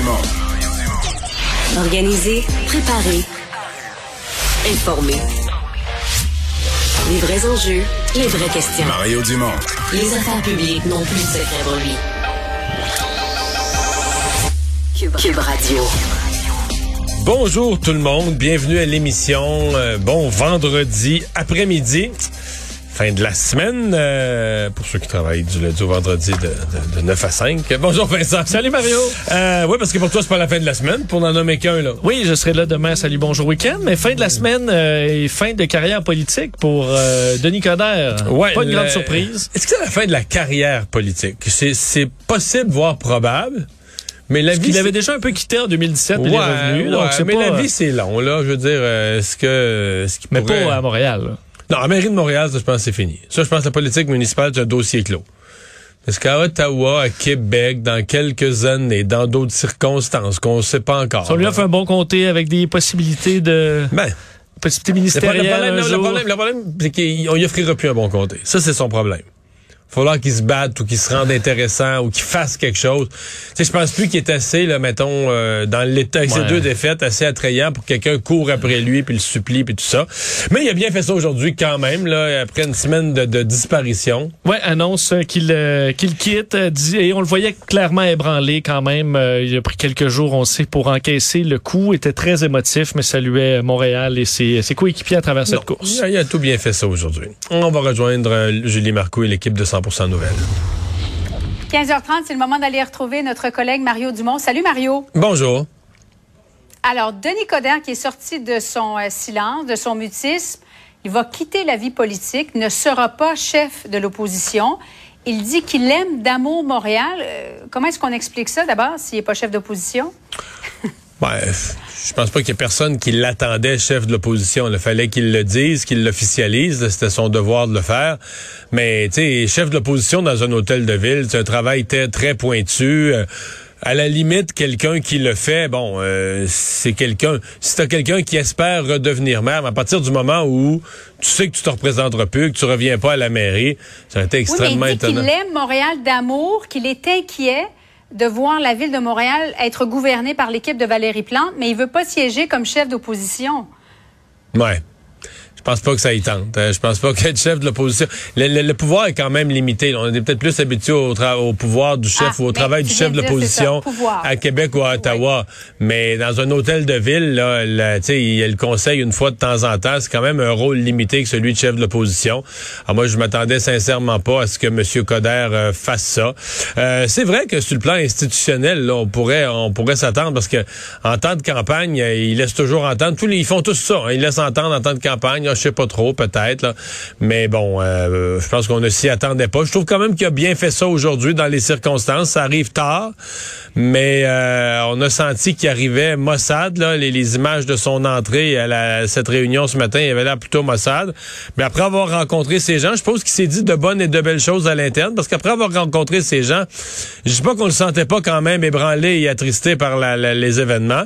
Dumont. Organiser, préparer, informer. Les vrais enjeux, les vraies questions. Mario Dumont. Les affaires publiques n'ont plus de secret pour lui. Cube, Cube Radio. Bonjour tout le monde, bienvenue à l'émission. Euh, bon vendredi après-midi. Fin de la semaine, euh, pour ceux qui travaillent du lundi au vendredi de, de, de 9 à 5. Bonjour Vincent. Salut Mario. Euh, oui, parce que pour toi, c'est pas la fin de la semaine, pour n'en nommer qu'un. là. Oui, je serai là demain. Salut, bonjour week-end. Mais fin de la semaine euh, et fin de carrière politique pour euh, Denis Coderre. Ouais, Pas une grande surprise. Est-ce que c'est la fin de la carrière politique? C'est, c'est possible, voire probable. Mais la vie, Il avait déjà un peu quitté en 2017, mais il est revenu. ouais, donc c'est mais pas, la vie, c'est long, là. Je veux dire, euh, est-ce que... Est-ce qu'il mais pourrait... pas à Montréal. là. Non, à la mairie de Montréal, ça, je pense que c'est fini. Ça, je pense que la politique municipale, c'est un dossier clos. Parce qu'à Ottawa, à Québec, dans quelques années, dans d'autres circonstances qu'on ne sait pas encore. Ça lui offre un bon comté avec des possibilités de Ben, possibilités le ministérielles. problème, le problème, le problème, c'est qu'on y offrira plus un bon comté. Ça, c'est son problème. Il falloir qu'il se batte ou qu'il se rende intéressant ou qu'il fasse quelque chose. Tu je pense plus qu'il est assez, là, mettons, euh, dans l'état avec ses Ouais. deux défaites, assez attrayant pour que quelqu'un court après lui puis le supplie puis tout ça. Mais il a bien fait ça aujourd'hui quand même, là, après une semaine de, de disparition. Ouais, annonce euh, qu'il euh, qu'il quitte. et on le voyait clairement ébranlé quand même. Il a pris quelques jours, on sait, pour encaisser le coup. était très émotif, mais saluait Montréal et ses, ses coéquipiers à travers cette course. Il a, il a tout bien fait ça aujourd'hui. On va rejoindre Julie Marcoux et l'équipe de 100% Nouvelles. 15h30, c'est le moment d'aller retrouver notre collègue Mario Dumont. Salut Mario. Bonjour. Alors, Denis Coderre qui est sorti de son euh, silence, de son mutisme, il va quitter la vie politique, ne sera pas chef de l'opposition. Il dit qu'il aime d'amour Montréal. Euh, comment est-ce qu'on explique ça d'abord s'il n'est pas chef d'opposition? Ben, je pense pas qu'il y ait personne qui l'attendait chef de l'opposition. Il fallait qu'il le dise, qu'il l'officialise. C'était son devoir de le faire. Mais, tu sais, chef de l'opposition dans un hôtel de ville, c'est un travail très, très pointu. Euh, à la limite, quelqu'un qui le fait, bon, euh, c'est quelqu'un. Si t'as quelqu'un qui espère redevenir maire, mais à partir du moment où tu sais que tu te représenteras plus, que tu reviens pas à la mairie, ça a été Oui, extrêmement mais il dit qu'il étonnant. aime Montréal d'amour, qu'il est inquiet de voir la ville de Montréal être gouvernée par l'équipe de Valérie Plante, mais il veut pas siéger comme chef d'opposition. Ouais. Je pense pas que ça y tente. Euh, je pense pas qu'être chef de l'opposition. Le, le- le pouvoir est quand même limité. On est peut-être plus habitué au, au pouvoir du chef Ah, ou au travail du chef de l'opposition à Québec ou à Ottawa. Mais dans un hôtel de ville, là, sais, il y a le conseil une fois de temps en temps. C'est quand même un rôle limité que celui de chef de l'opposition. Alors moi, je m'attendais sincèrement pas à ce que M. Coder euh, fasse ça. Euh, c'est vrai que sur le plan institutionnel, là, on pourrait, on pourrait s'attendre parce que en temps de campagne, euh, ils laissent toujours entendre. Tous les, ils font tous ça. hein. ils laissent entendre en temps de campagne. Ah, je sais pas trop, peut-être. là. Mais bon, euh, je pense qu'on ne s'y attendait pas. Je trouve quand même qu'il a bien fait ça aujourd'hui dans les circonstances. Ça arrive tard, mais euh, on a senti qu'il arrivait Mossad. Là, les, images de son entrée à, cette réunion ce matin, il avait l'air plutôt Mossad. Mais après avoir rencontré ces gens, je suppose qu'il s'est dit de bonnes et de belles choses à l'interne, parce qu'après avoir rencontré ces gens, je dis pas qu'on le sentait pas quand même ébranlé et attristé par les événements,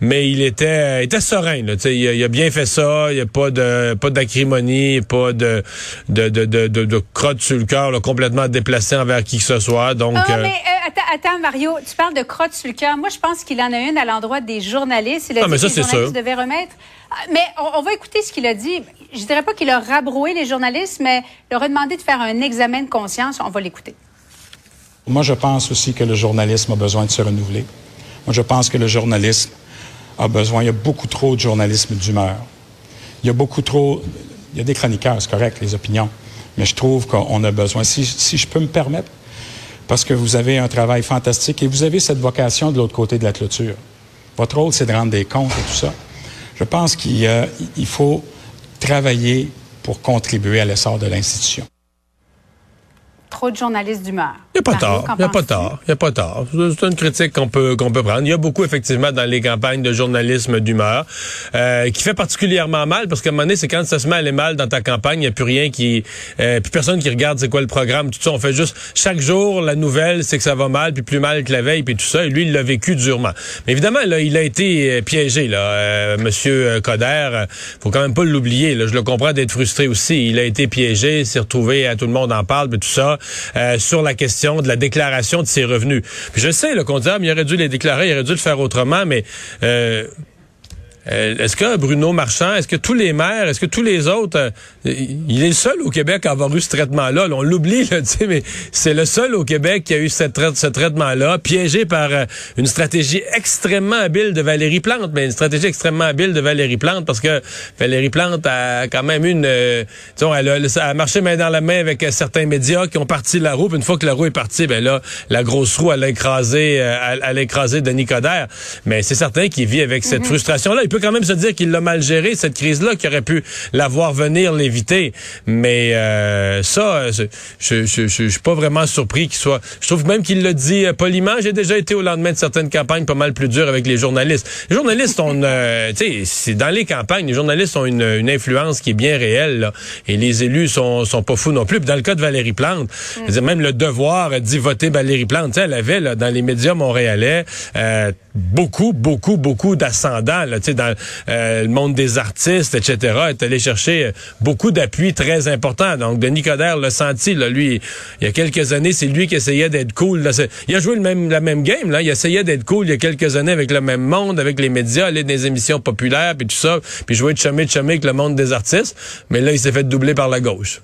mais il était, euh, était serein. Là, il, il a bien fait ça. Il n'y a pas de pas d'acrimonie, pas de de, de, de, de, de crotte sur le cœur complètement déplacé envers qui que ce soit. Donc, Ah, euh, mais euh, attends, attends, Mario, tu parles de crotte sur le cœur. Moi, je pense qu'il en a une à l'endroit des journalistes. Il a Ah, dit mais ça, que les c'est journalistes sûr. devaient remettre. Ah, Mais on, on va écouter ce qu'il a dit. Je dirais pas qu'il a rabroué les journalistes, mais leur a demandé de faire un examen de conscience. On va l'écouter. Moi, je pense aussi que le journalisme a besoin de se renouveler. Moi, je pense que le journalisme a besoin, il y a beaucoup trop de journalisme d'humeur. Il y a beaucoup trop, il y a des chroniqueurs, c'est correct, les opinions, mais je trouve qu'on a besoin, si, je peux me permettre, parce que vous avez un travail fantastique et vous avez cette vocation de l'autre côté de la clôture. Votre rôle, c'est de rendre des comptes et tout ça. Je pense qu'il il faut travailler pour contribuer à l'essor de l'institution. Trop de journalistes d'humeur. Il n'y a pas qu'en Il n'y a pas tort. Il n'y a pas tort. C'est une critique qu'on peut, qu'on peut prendre. Il y a beaucoup, effectivement, dans les campagnes de journalisme d'humeur, euh, qui fait particulièrement mal parce qu'à un moment donné, c'est quand ça se met à aller mal dans ta campagne, il n'y a plus rien qui, euh, plus personne qui regarde c'est quoi le programme, tout ça. On fait juste, chaque jour, la nouvelle, c'est que ça va mal, puis plus mal que la veille, puis tout ça. Et lui, il l'a vécu durement. Mais évidemment, là, il a été euh, piégé, là. Euh, Monsieur Coder, euh, faut quand même pas l'oublier, là. Je le comprends d'être frustré aussi. Il a été piégé, s'est retrouvé, à tout le monde en parle, puis tout ça. Euh, sur la question de la déclaration de ses revenus. Je sais qu'on dit, ah, mais il aurait dû les déclarer, il aurait dû le faire autrement, mais euh, euh, est-ce que Bruno Marchand, est-ce que tous les maires, est-ce que tous les autres, euh, il est le seul au Québec à avoir eu ce traitement-là. on l'oublie, mais c'est le seul au Québec qui a eu cette ce traitement-là, piégé par euh, une stratégie extrêmement habile de Valérie Plante, mais une stratégie extrêmement habile de Valérie Plante parce que Valérie Plante a quand même une, disons, elle a, marché main dans la main avec certains médias qui ont parti la roue. Puis une fois que la roue est partie, ben là, la grosse roue elle a écrasé, elle, a écrasé Denis Coderre. Mais c'est certain qu'il vit avec cette mm-hmm. frustration-là peut quand même se dire qu'il l'a mal géré, cette crise-là, qui aurait pu la voir venir, Mais euh, ça, je, je, je, je, suis pas vraiment surpris qu'il soit... Je trouve même qu'il l'a dit euh, poliment. J'ai déjà été au lendemain de certaines campagnes pas mal plus dures avec les journalistes. Les journalistes ont... Euh, tu sais, dans les campagnes, les journalistes ont une, une, influence qui est bien réelle. Là, et les élus sont, sont pas fous non plus. Puis dans le cas de Valérie Plante, mm. même le devoir dit voter Valérie Plante. elle avait là, dans les médias montréalais euh, beaucoup, beaucoup, beaucoup d'ascendants. Dans euh, le monde des artistes, etc., est allé chercher euh, d'appui très important. Donc, Denis Coderre l'a senti, lui, il y a quelques années, c'est lui qui essayait d'être cool. Il a joué le même, la même game, là. Il essayait d'être cool il y a quelques années avec le même monde, avec les médias, aller dans des émissions populaires, puis tout ça, puis jouer de chemin de chemin avec le monde des artistes. Mais là, il s'est fait doubler par la gauche.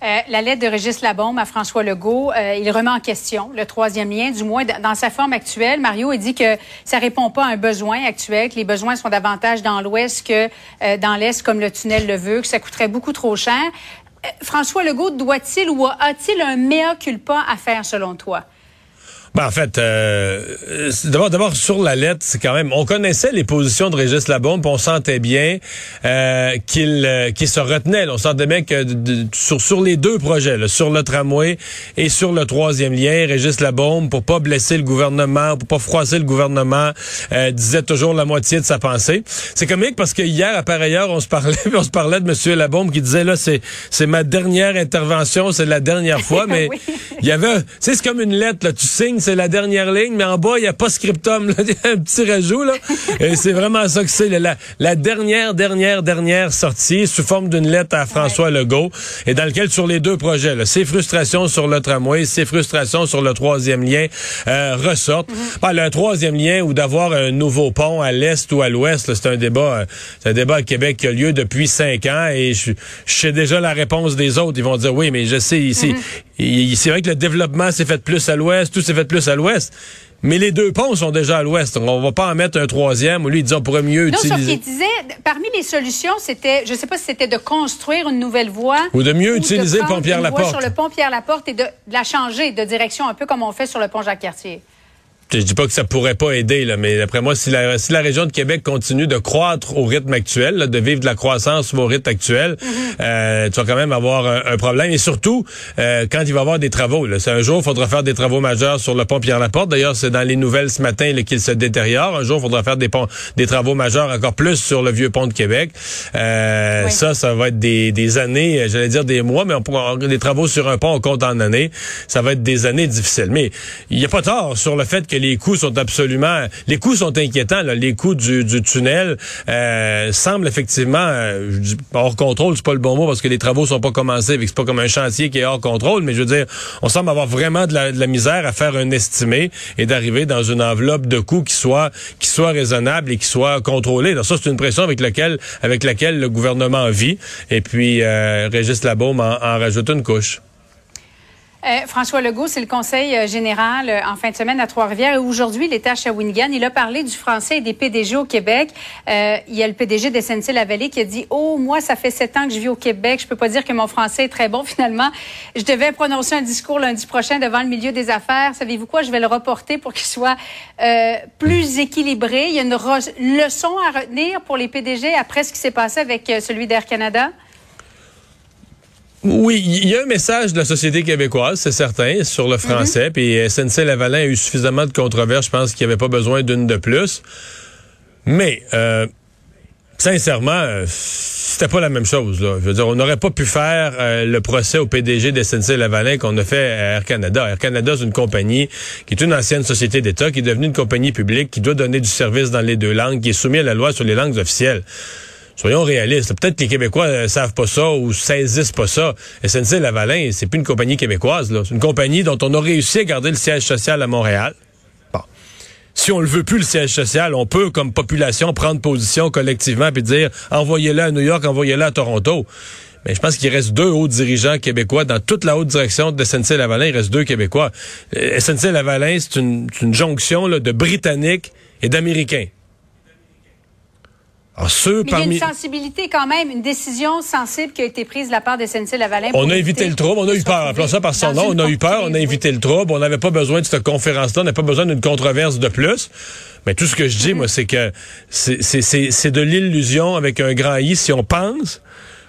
Euh, la lettre de Régis Labombe à François Legault, euh, il remet en question le troisième lien, du moins dans sa forme actuelle. Mario, il dit que ça répond pas à un besoin actuel, que les besoins sont davantage dans l'Ouest que euh, dans l'Est, comme le tunnel le veut, que ça coûterait beaucoup trop cher. François Legault doit-il ou a-t-il un mea culpa à faire selon toi? Ben, en fait, euh, d'abord, d'abord sur la lettre, c'est quand même, on connaissait les positions de Régis Labombe, on sentait bien euh, qu'il euh, qu'il se retenait. On sentait bien que sur sur les deux projets, sur le tramway et sur le troisième lien, Régis Labombe, pour pas blesser le gouvernement, pour pas froisser le gouvernement, euh, disait toujours la moitié de sa pensée. C'est comique parce que hier, à par ailleurs, on se parlait, on se parlait de Monsieur Labombe qui disait là, c'est c'est ma dernière intervention, c'est la dernière fois, mais il y avait, c'est comme une lettre là, tu signes c'est la dernière ligne, mais en bas, il n'y a pas scriptum. Il y a un petit rajout. Là. Et c'est vraiment ça que c'est. La, la, dernière, dernière, dernière sortie sous forme d'une lettre à François Legault, et dans lequel, sur les deux projets, là, ses frustrations sur le tramway, ses frustrations sur le troisième lien euh, ressortent. Mm le troisième lien, ou d'avoir un nouveau pont à l'est ou à l'ouest, c'est un débat euh, c'est un débat à Québec qui a lieu depuis cinq ans, et je, sais déjà la réponse des autres. Ils vont dire, oui, mais je sais, ici, mm-hmm. C'est vrai que le développement s'est fait plus à l'ouest, tout s'est fait plus à l'ouest. Mais les deux ponts sont déjà à l'ouest. On va pas en mettre un troisième. Lui, il dit on pourrait mieux non, utiliser. Sauf disait, parmi les solutions, c'était, je sais pas si c'était de construire une nouvelle voie. Ou de mieux utiliser le pont Pierre-Laporte. Sur le pont Pierre-Laporte et de, la changer de direction, un peu comme on fait sur le pont Jacques-Cartier. Je dis pas que ça pourrait pas aider, là, mais d'après moi, si la, si la région de Québec continue de croître au rythme actuel, de vivre de la croissance au rythme actuel, mhm. euh, tu vas quand même avoir un, problème. Et surtout, euh, quand il va y avoir des travaux. C'est un jour, il faudra faire des travaux majeurs sur le pont Pierre-Laporte. D'ailleurs, c'est dans les nouvelles ce matin qu'il se détériore. Un jour, il faudra faire des, ponts, des travaux majeurs encore plus sur le vieux pont de Québec. Euh, Ça, ça va être des, des années, j'allais dire des mois, mais on pourra, des travaux sur un pont, on compte en années. Ça va être des années difficiles. Mais il n'y a pas tort sur le fait que les coûts sont absolument, les coûts sont inquiétants. Les coûts du, tunnel euh, semblent effectivement euh, hors contrôle. C'est pas le bon mot parce que les travaux sont pas commencés. C'est pas comme un chantier qui est hors contrôle. Mais je veux dire, on semble avoir vraiment de la, misère à faire un estimé et d'arriver dans une enveloppe de coûts qui soit raisonnable et qui soit contrôlée. Alors ça, c'est une pression avec laquelle le gouvernement vit. Et puis euh, Régis Labaume en rajoute une couche. Euh, François Legault, c'est le conseil euh, général euh, en fin de semaine à Trois-Rivières. Et aujourd'hui, il était à Shawinigan. Il a parlé du français et des PDG au Québec. il y a le PDG de SNC-Lavallee qui a dit, oh, moi, ça fait sept ans que je vis au Québec. Je peux pas dire que mon français est très bon, finalement. Je devais prononcer un discours lundi prochain devant le milieu des affaires. Savez-vous quoi? Je vais le reporter pour qu'il soit plus équilibré. Il y a une leçon à retenir pour les PDG après ce qui s'est passé avec celui d'Air Canada? Oui, il y a un message de la société québécoise, c'est certain, sur le français. Mhm. Puis SNC Lavalin a eu suffisamment de controverses, je pense qu'il n'y avait pas besoin d'une de plus. Mais euh, sincèrement, euh, c'était pas la même chose. Là. Je veux dire, on n'aurait pas pu faire euh, le procès au PDG de SNC Lavalin qu'on a fait à Air Canada. Air Canada, c'est une compagnie qui est une ancienne société d'État, qui est devenue une compagnie publique, qui doit donner du service dans les deux langues, qui est soumise à la loi sur les langues officielles soyons réalistes. Peut-être que les Québécois euh, savent pas ça ou saisissent pas ça. SNC Lavalin, c'est plus une compagnie québécoise. C'est une compagnie dont on a réussi à garder le siège social à Montréal. Si on le veut plus, le siège social, on peut, comme population, prendre position collectivement et dire envoyez-le à New York, envoyez-le à Toronto. Mais je pense qu'il reste deux hauts dirigeants québécois dans toute la haute direction de SNC-Lavalin. Il reste deux Québécois. Euh, SNC-Lavalin, c'est une, jonction de Britanniques et d'Américains. Alors, ceux Mais il y a une sensibilité quand même, une décision sensible qui a été prise de la part de SNC-Lavalin. On a évité le trouble, on a eu peur. Appelons ça par son nom. On a eu peur, on a évité le trouble. On n'avait pas besoin de cette conférence-là, on n'avait pas besoin d'une controverse de plus. Mais tout ce que je dis, moi, c'est que c'est de l'illusion avec un grand I si on pense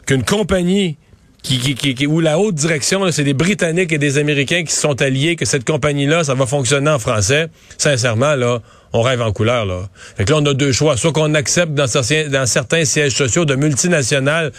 qu'une compagnie qui, qui, qui, où la haute direction, c'est des Britanniques et des Américains qui se sont alliés, que cette compagnie-là, ça va fonctionner en français, sincèrement, là, on rêve en couleur, là. Fait que là, on a deux choix. Soit qu'on accepte dans certains, sièges sociaux de multinationales,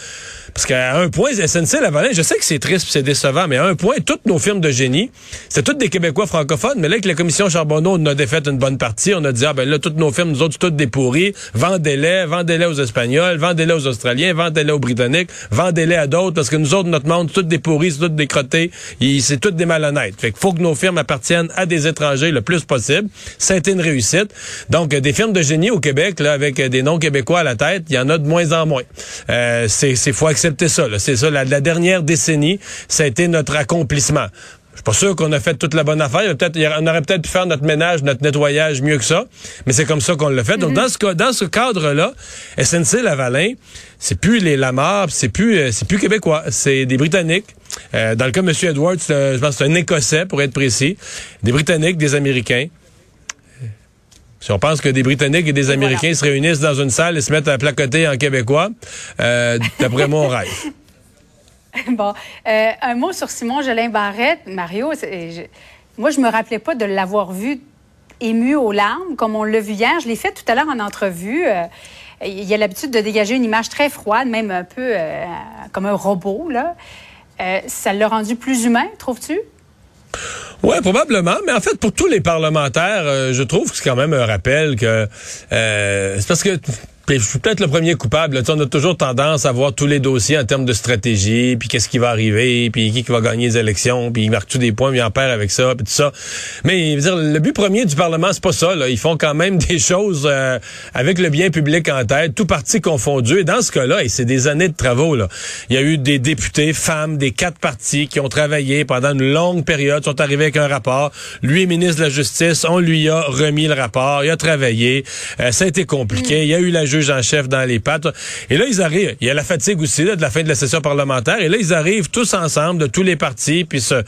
parce qu'à un point, SNC Lavalin, je sais que c'est triste c'est décevant, mais à un point, toutes nos firmes de génie, c'est toutes des Québécois francophones, mais là, avec la commission Charbonneau, on a défait une bonne partie. On a dit, ah ben là, toutes nos firmes, nous autres, toutes des pourris. Vendez-les, vendez-les aux Espagnols, vendez-les aux Australiens, vendez-les aux Britanniques, vendez-les à d'autres, parce que nous autres, notre monde, toutes des pourris, c'est toutes des crottés, c'est toutes des malhonnêtes. Fait qu'il faut que nos firmes appartiennent à des étrangers le plus possible. Ça a été une réussite. Donc, des firmes de génie au Québec, là, avec des noms québécois à la tête, il y en a de moins en moins. Euh, c'est, faut accepter ça. C'est ça. La, dernière décennie, ça a été notre accomplissement. Je suis pas sûr qu'on a fait toute la bonne affaire. Peut-être, on aurait peut-être pu faire notre ménage, notre nettoyage mieux que ça, mais c'est comme ça qu'on l'a fait. Donc, dans ce, dans ce cadre-là, SNC Lavalin, c'est plus les Lamar, c'est plus, euh, c'est plus québécois, c'est des Britanniques. Euh, dans le cas de M. Edwards, je pense que c'est un Écossais, pour être précis. Des Britanniques, des Américains. Si on pense que des Britanniques et des Américains se réunissent dans une salle et se mettent à placoter en québécois, euh, d'après moi, on rêve. Bon, euh, un mot sur Simon Jolin Barrette. Mario, moi, je me rappelais pas de l'avoir vu ému aux larmes, comme on l'a vu hier. Je l'ai fait tout à l'heure en entrevue. Euh, il a l'habitude de dégager une image très froide, même un peu comme un robot. Là. ça l'a rendu plus humain, trouves-tu? Oui, probablement. Mais en fait, pour tous les parlementaires, euh, je trouve que c'est quand même un rappel que euh, c'est parce que je suis peut-être le premier coupable. on a toujours tendance à voir tous les dossiers en termes de stratégie, puis qu'est-ce qui va arriver, puis qui, va gagner les élections, puis il marque tous des points, puis il en perd avec ça, puis tout ça. Mais dire, le but premier du Parlement, c'est pas ça. Là. Ils font quand même des choses euh, avec le bien public en tête, tout parti confondu. Et dans ce cas-là, et c'est des années de travaux. Là. Il y a eu des députés femmes des quatre partis qui ont travaillé pendant une longue période, sont arrivés avec un rapport. Lui est ministre de la Justice, on lui a remis le rapport, il a travaillé. Euh, ça a été compliqué. Mm. Il y a eu la juge en chef dans les pattes. Et là, ils arrivent. Il y a la fatigue aussi de la fin de la session parlementaire. Et là, ils arrivent tous ensemble de tous les partis, puis se,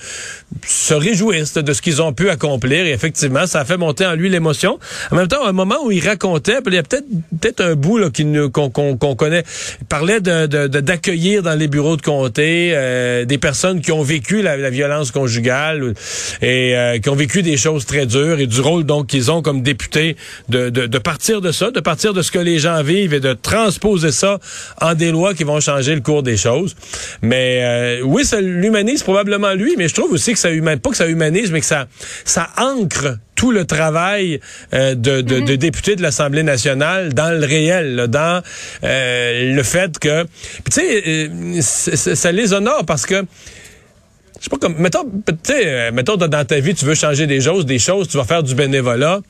se réjouissent de ce qu'ils ont pu accomplir. Et effectivement, ça a fait monter en lui l'émotion. En même temps, un moment où il racontait, il y a peut-être peut-être un bout qu'on connaît. Il parlait d'accueillir dans les bureaux de comté euh, des personnes qui ont vécu la, violence conjugale et euh, qui ont vécu des choses très dures et du rôle donc qu'ils ont comme députés de, de partir de ça, de partir de ce que les gens vivent et de transposer ça en des lois qui vont changer le cours des choses. Mais euh, oui, ça l'humanise probablement lui, mais je trouve aussi que ça humanise, pas que ça humanise, mais que ça, ça ancre tout le travail euh, de, de, de, mhm. députés de l'Assemblée nationale dans le réel, dans euh, le fait que... Puis tu sais, ça les honore parce que je sais pas comme mettons tu sais mettons dans ta vie tu veux changer des choses des choses tu vas faire du bénévolat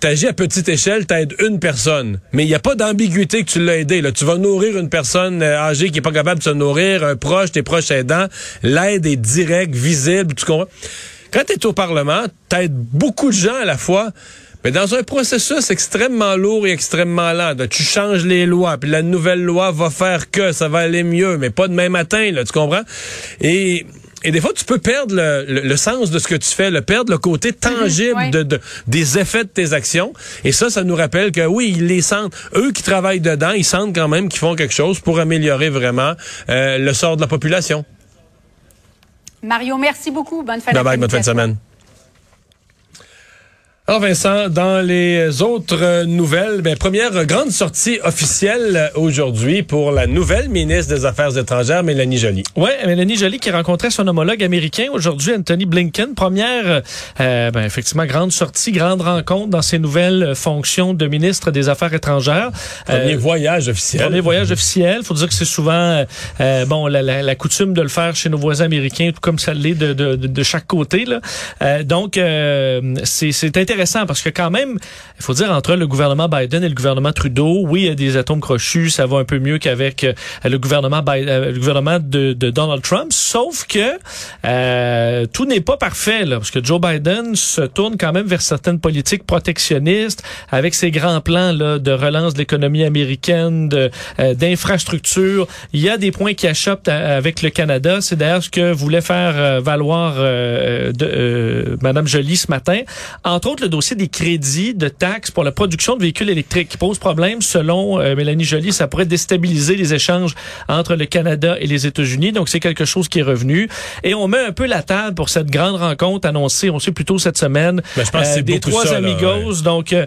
t'agis à petite échelle, t'aides une personne. Mais il n'y a pas d'ambiguïté que tu l'as aidé. Là. Tu vas nourrir une personne euh, âgée qui est pas capable de se nourrir, un proche, tes proches aidants. L'aide est directe, visible, tu comprends? Quand tu es au Parlement, t'aides beaucoup de gens à la fois. Mais dans un processus extrêmement lourd et extrêmement lent, tu changes les lois, puis la nouvelle loi va faire que ça va aller mieux, mais pas demain matin, là, tu comprends? Et et des fois, tu peux perdre le, sens de ce que tu fais, le perdre le côté mhm, tangible de, des effets de tes actions. Et ça, ça nous rappelle que oui, ils les sentent. Eux qui travaillent dedans, ils sentent quand même qu'ils font quelque chose pour améliorer vraiment euh, le sort de la population. Mario, merci beaucoup. Bonne fin de semaine. bonne fin de semaine. Alors Vincent, dans les autres nouvelles, ben, première grande sortie officielle aujourd'hui pour la nouvelle ministre des Affaires étrangères, Mélanie Joly. Oui, Mélanie Joly qui rencontrait son homologue américain aujourd'hui, Anthony Blinken. Première, euh, ben, effectivement, grande sortie, grande rencontre dans ses nouvelles fonctions de ministre des Affaires étrangères. Premier euh, voyage officiel. Premier voyage officiel. faut dire que c'est souvent euh, bon la, la, la, coutume de le faire chez nos voisins américains, tout comme ça l'est de, de, de, chaque côté. Là. Euh, donc, c'est intéressant intéressant parce que quand même, il faut dire entre le gouvernement Biden et le gouvernement Trudeau, oui, il y a des atomes crochus, ça va un peu mieux qu'avec euh, le gouvernement Biden, euh, le gouvernement de, Donald Trump, sauf que euh, tout n'est pas parfait là, parce que Joe Biden se tourne quand même vers certaines politiques protectionnistes avec ses grands plans là, de relance de l'économie américaine, d'infrastructure. il y a des points qui achoppent avec le Canada. C'est d'ailleurs ce que voulait faire valoir de, Madame Joly ce matin. Entre autres, le dossier des crédits de taxes pour la production de véhicules électriques qui pose problème. Selon euh, Mélanie Joly, ça pourrait déstabiliser les échanges entre le Canada et les États-Unis. Donc, c'est quelque chose qui est revenu. Et on met un peu la table pour cette grande rencontre annoncée, on sait plutôt cette semaine, ben, je pense euh, des trois amigos. Donc, euh,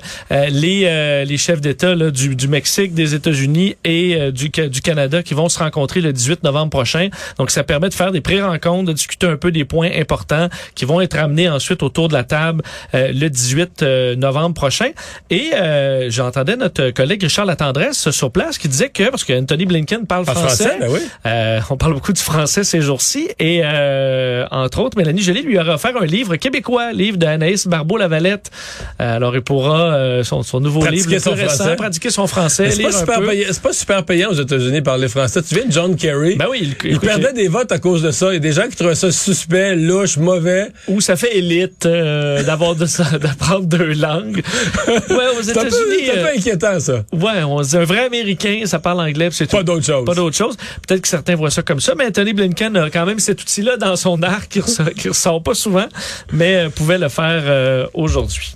les, les chefs d'État du, du Mexique, des États-Unis et du, du Canada qui vont se rencontrer le 18 novembre prochain. Donc, ça permet de faire des pré-rencontres, de discuter un peu des points importants qui vont être amenés ensuite autour de la table le 18 18 euh, novembre prochain. Et euh, j'entendais notre collègue Richard Latendresse sur place qui disait que, parce que Anthony Blinken parle français, ben oui. euh, on parle beaucoup du français ces jours-ci, et euh, entre autres, Mélanie Joly lui aurait offert un livre québécois, livre d'Anaïs Barbeau-Lavalette. alors, il pourra, son, son, nouveau pratiquer livre son français. pratiquer son français. C'est pas, super payant, pas super payant aux États-Unis parler français. Tu viens de John Kerry. Ben oui, il, il perdait des votes à cause de ça. Il y a des gens qui trouvaient ça suspect, louche, mauvais. Ou ça fait élite d'avoir de ça, d'apprendre deux langues. ouais, aux États-Unis. C'est un, peu euh, inquiétant, ça. Ouais, on dit un vrai Américain, ça parle anglais, c'est Pas d'autre chose. Pas d'autre chose. Peut-être que certains voient ça comme ça, mais Anthony Blinken a quand même cet outil-là dans son arc qui ressort, ressort pas souvent, mais euh, pouvait le faire euh, aujourd'hui.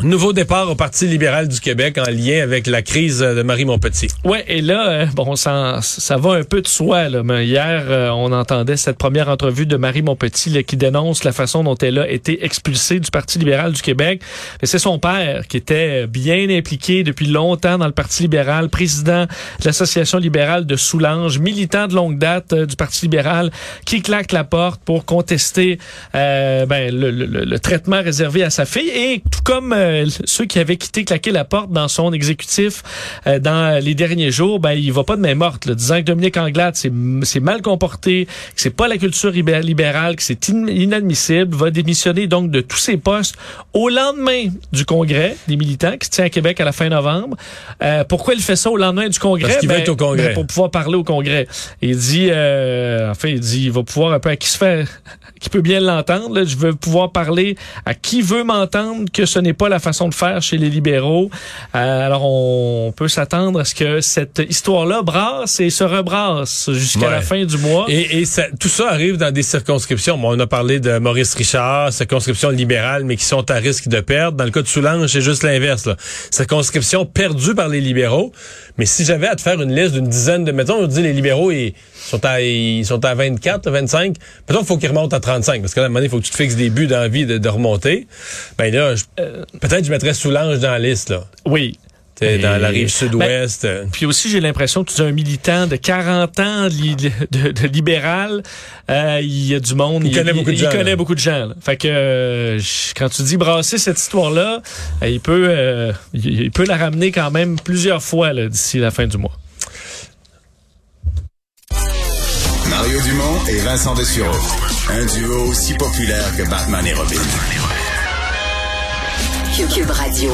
Nouveau départ au Parti libéral du Québec en lien avec la crise de Marie Montpetit. Ouais, et là, euh, bon, ça, ça va un peu de soi. Là, mais hier, euh, on entendait cette première entrevue de Marie Montpetit qui dénonce la façon dont elle a été expulsée du Parti libéral du Québec. Mais c'est son père qui était bien impliqué depuis longtemps dans le Parti libéral, président de l'Association libérale de Soulanges, militant de longue date euh, du Parti libéral, qui claque la porte pour contester ben, le, le, le, traitement réservé à sa fille. Et tout comme euh, ceux qui avaient quitté, claqué la porte dans son exécutif euh, dans les derniers jours, ben il va pas de main morte, là, disant que Dominique Anglade c'est mal comporté, que c'est pas la culture libérale, que c'est inadmissible, va démissionner donc de tous ses postes au lendemain du congrès des militants qui se tient à Québec à la fin novembre. Euh, pourquoi il fait ça au lendemain du congrès? Parce qu'il ben, va être au congrès ben, pour pouvoir parler au congrès. Il dit, euh, enfin il dit, il va pouvoir un peu à qui se fait, qui peut bien l'entendre. Je veux pouvoir parler à qui veut m'entendre que ce n'est pas la façon de faire chez les libéraux. Euh, alors, on peut s'attendre à ce que cette histoire-là brasse et se rebrasse jusqu'à la fin du mois. Et, et ça, tout ça arrive dans des circonscriptions. Bon, on a parlé de Maurice Richard, circonscription libérale, mais qui sont à risque de perdre. Dans le cas de Soulanges, c'est juste l'inverse. Circonscription perdue par les libéraux. Mais si j'avais à te faire une liste d'une dizaine de... Mettons, on dit les libéraux, ils sont à, ils sont à 24, 25. Peut-être qu'il faut qu'ils remontent à 35. Parce qu'à un moment donné, il faut que tu te fixes des buts d'envie de, de remonter. Ben là, euh, peut-être je mettrais Soulange dans la liste, là. Oui. dans la rive sud-ouest. Ben, puis aussi, j'ai l'impression que tu es un militant de 40 ans de, libéral. Euh, il y a du monde. Il, connaît beaucoup de gens. Il connaît beaucoup de gens. Fait que euh, quand tu dis brasser cette histoire-là, euh, il peut il, peut la ramener quand même plusieurs fois d'ici la fin du mois. Et Vincent Dessureau. Un duo aussi populaire que Batman et Robin. Cube Radio.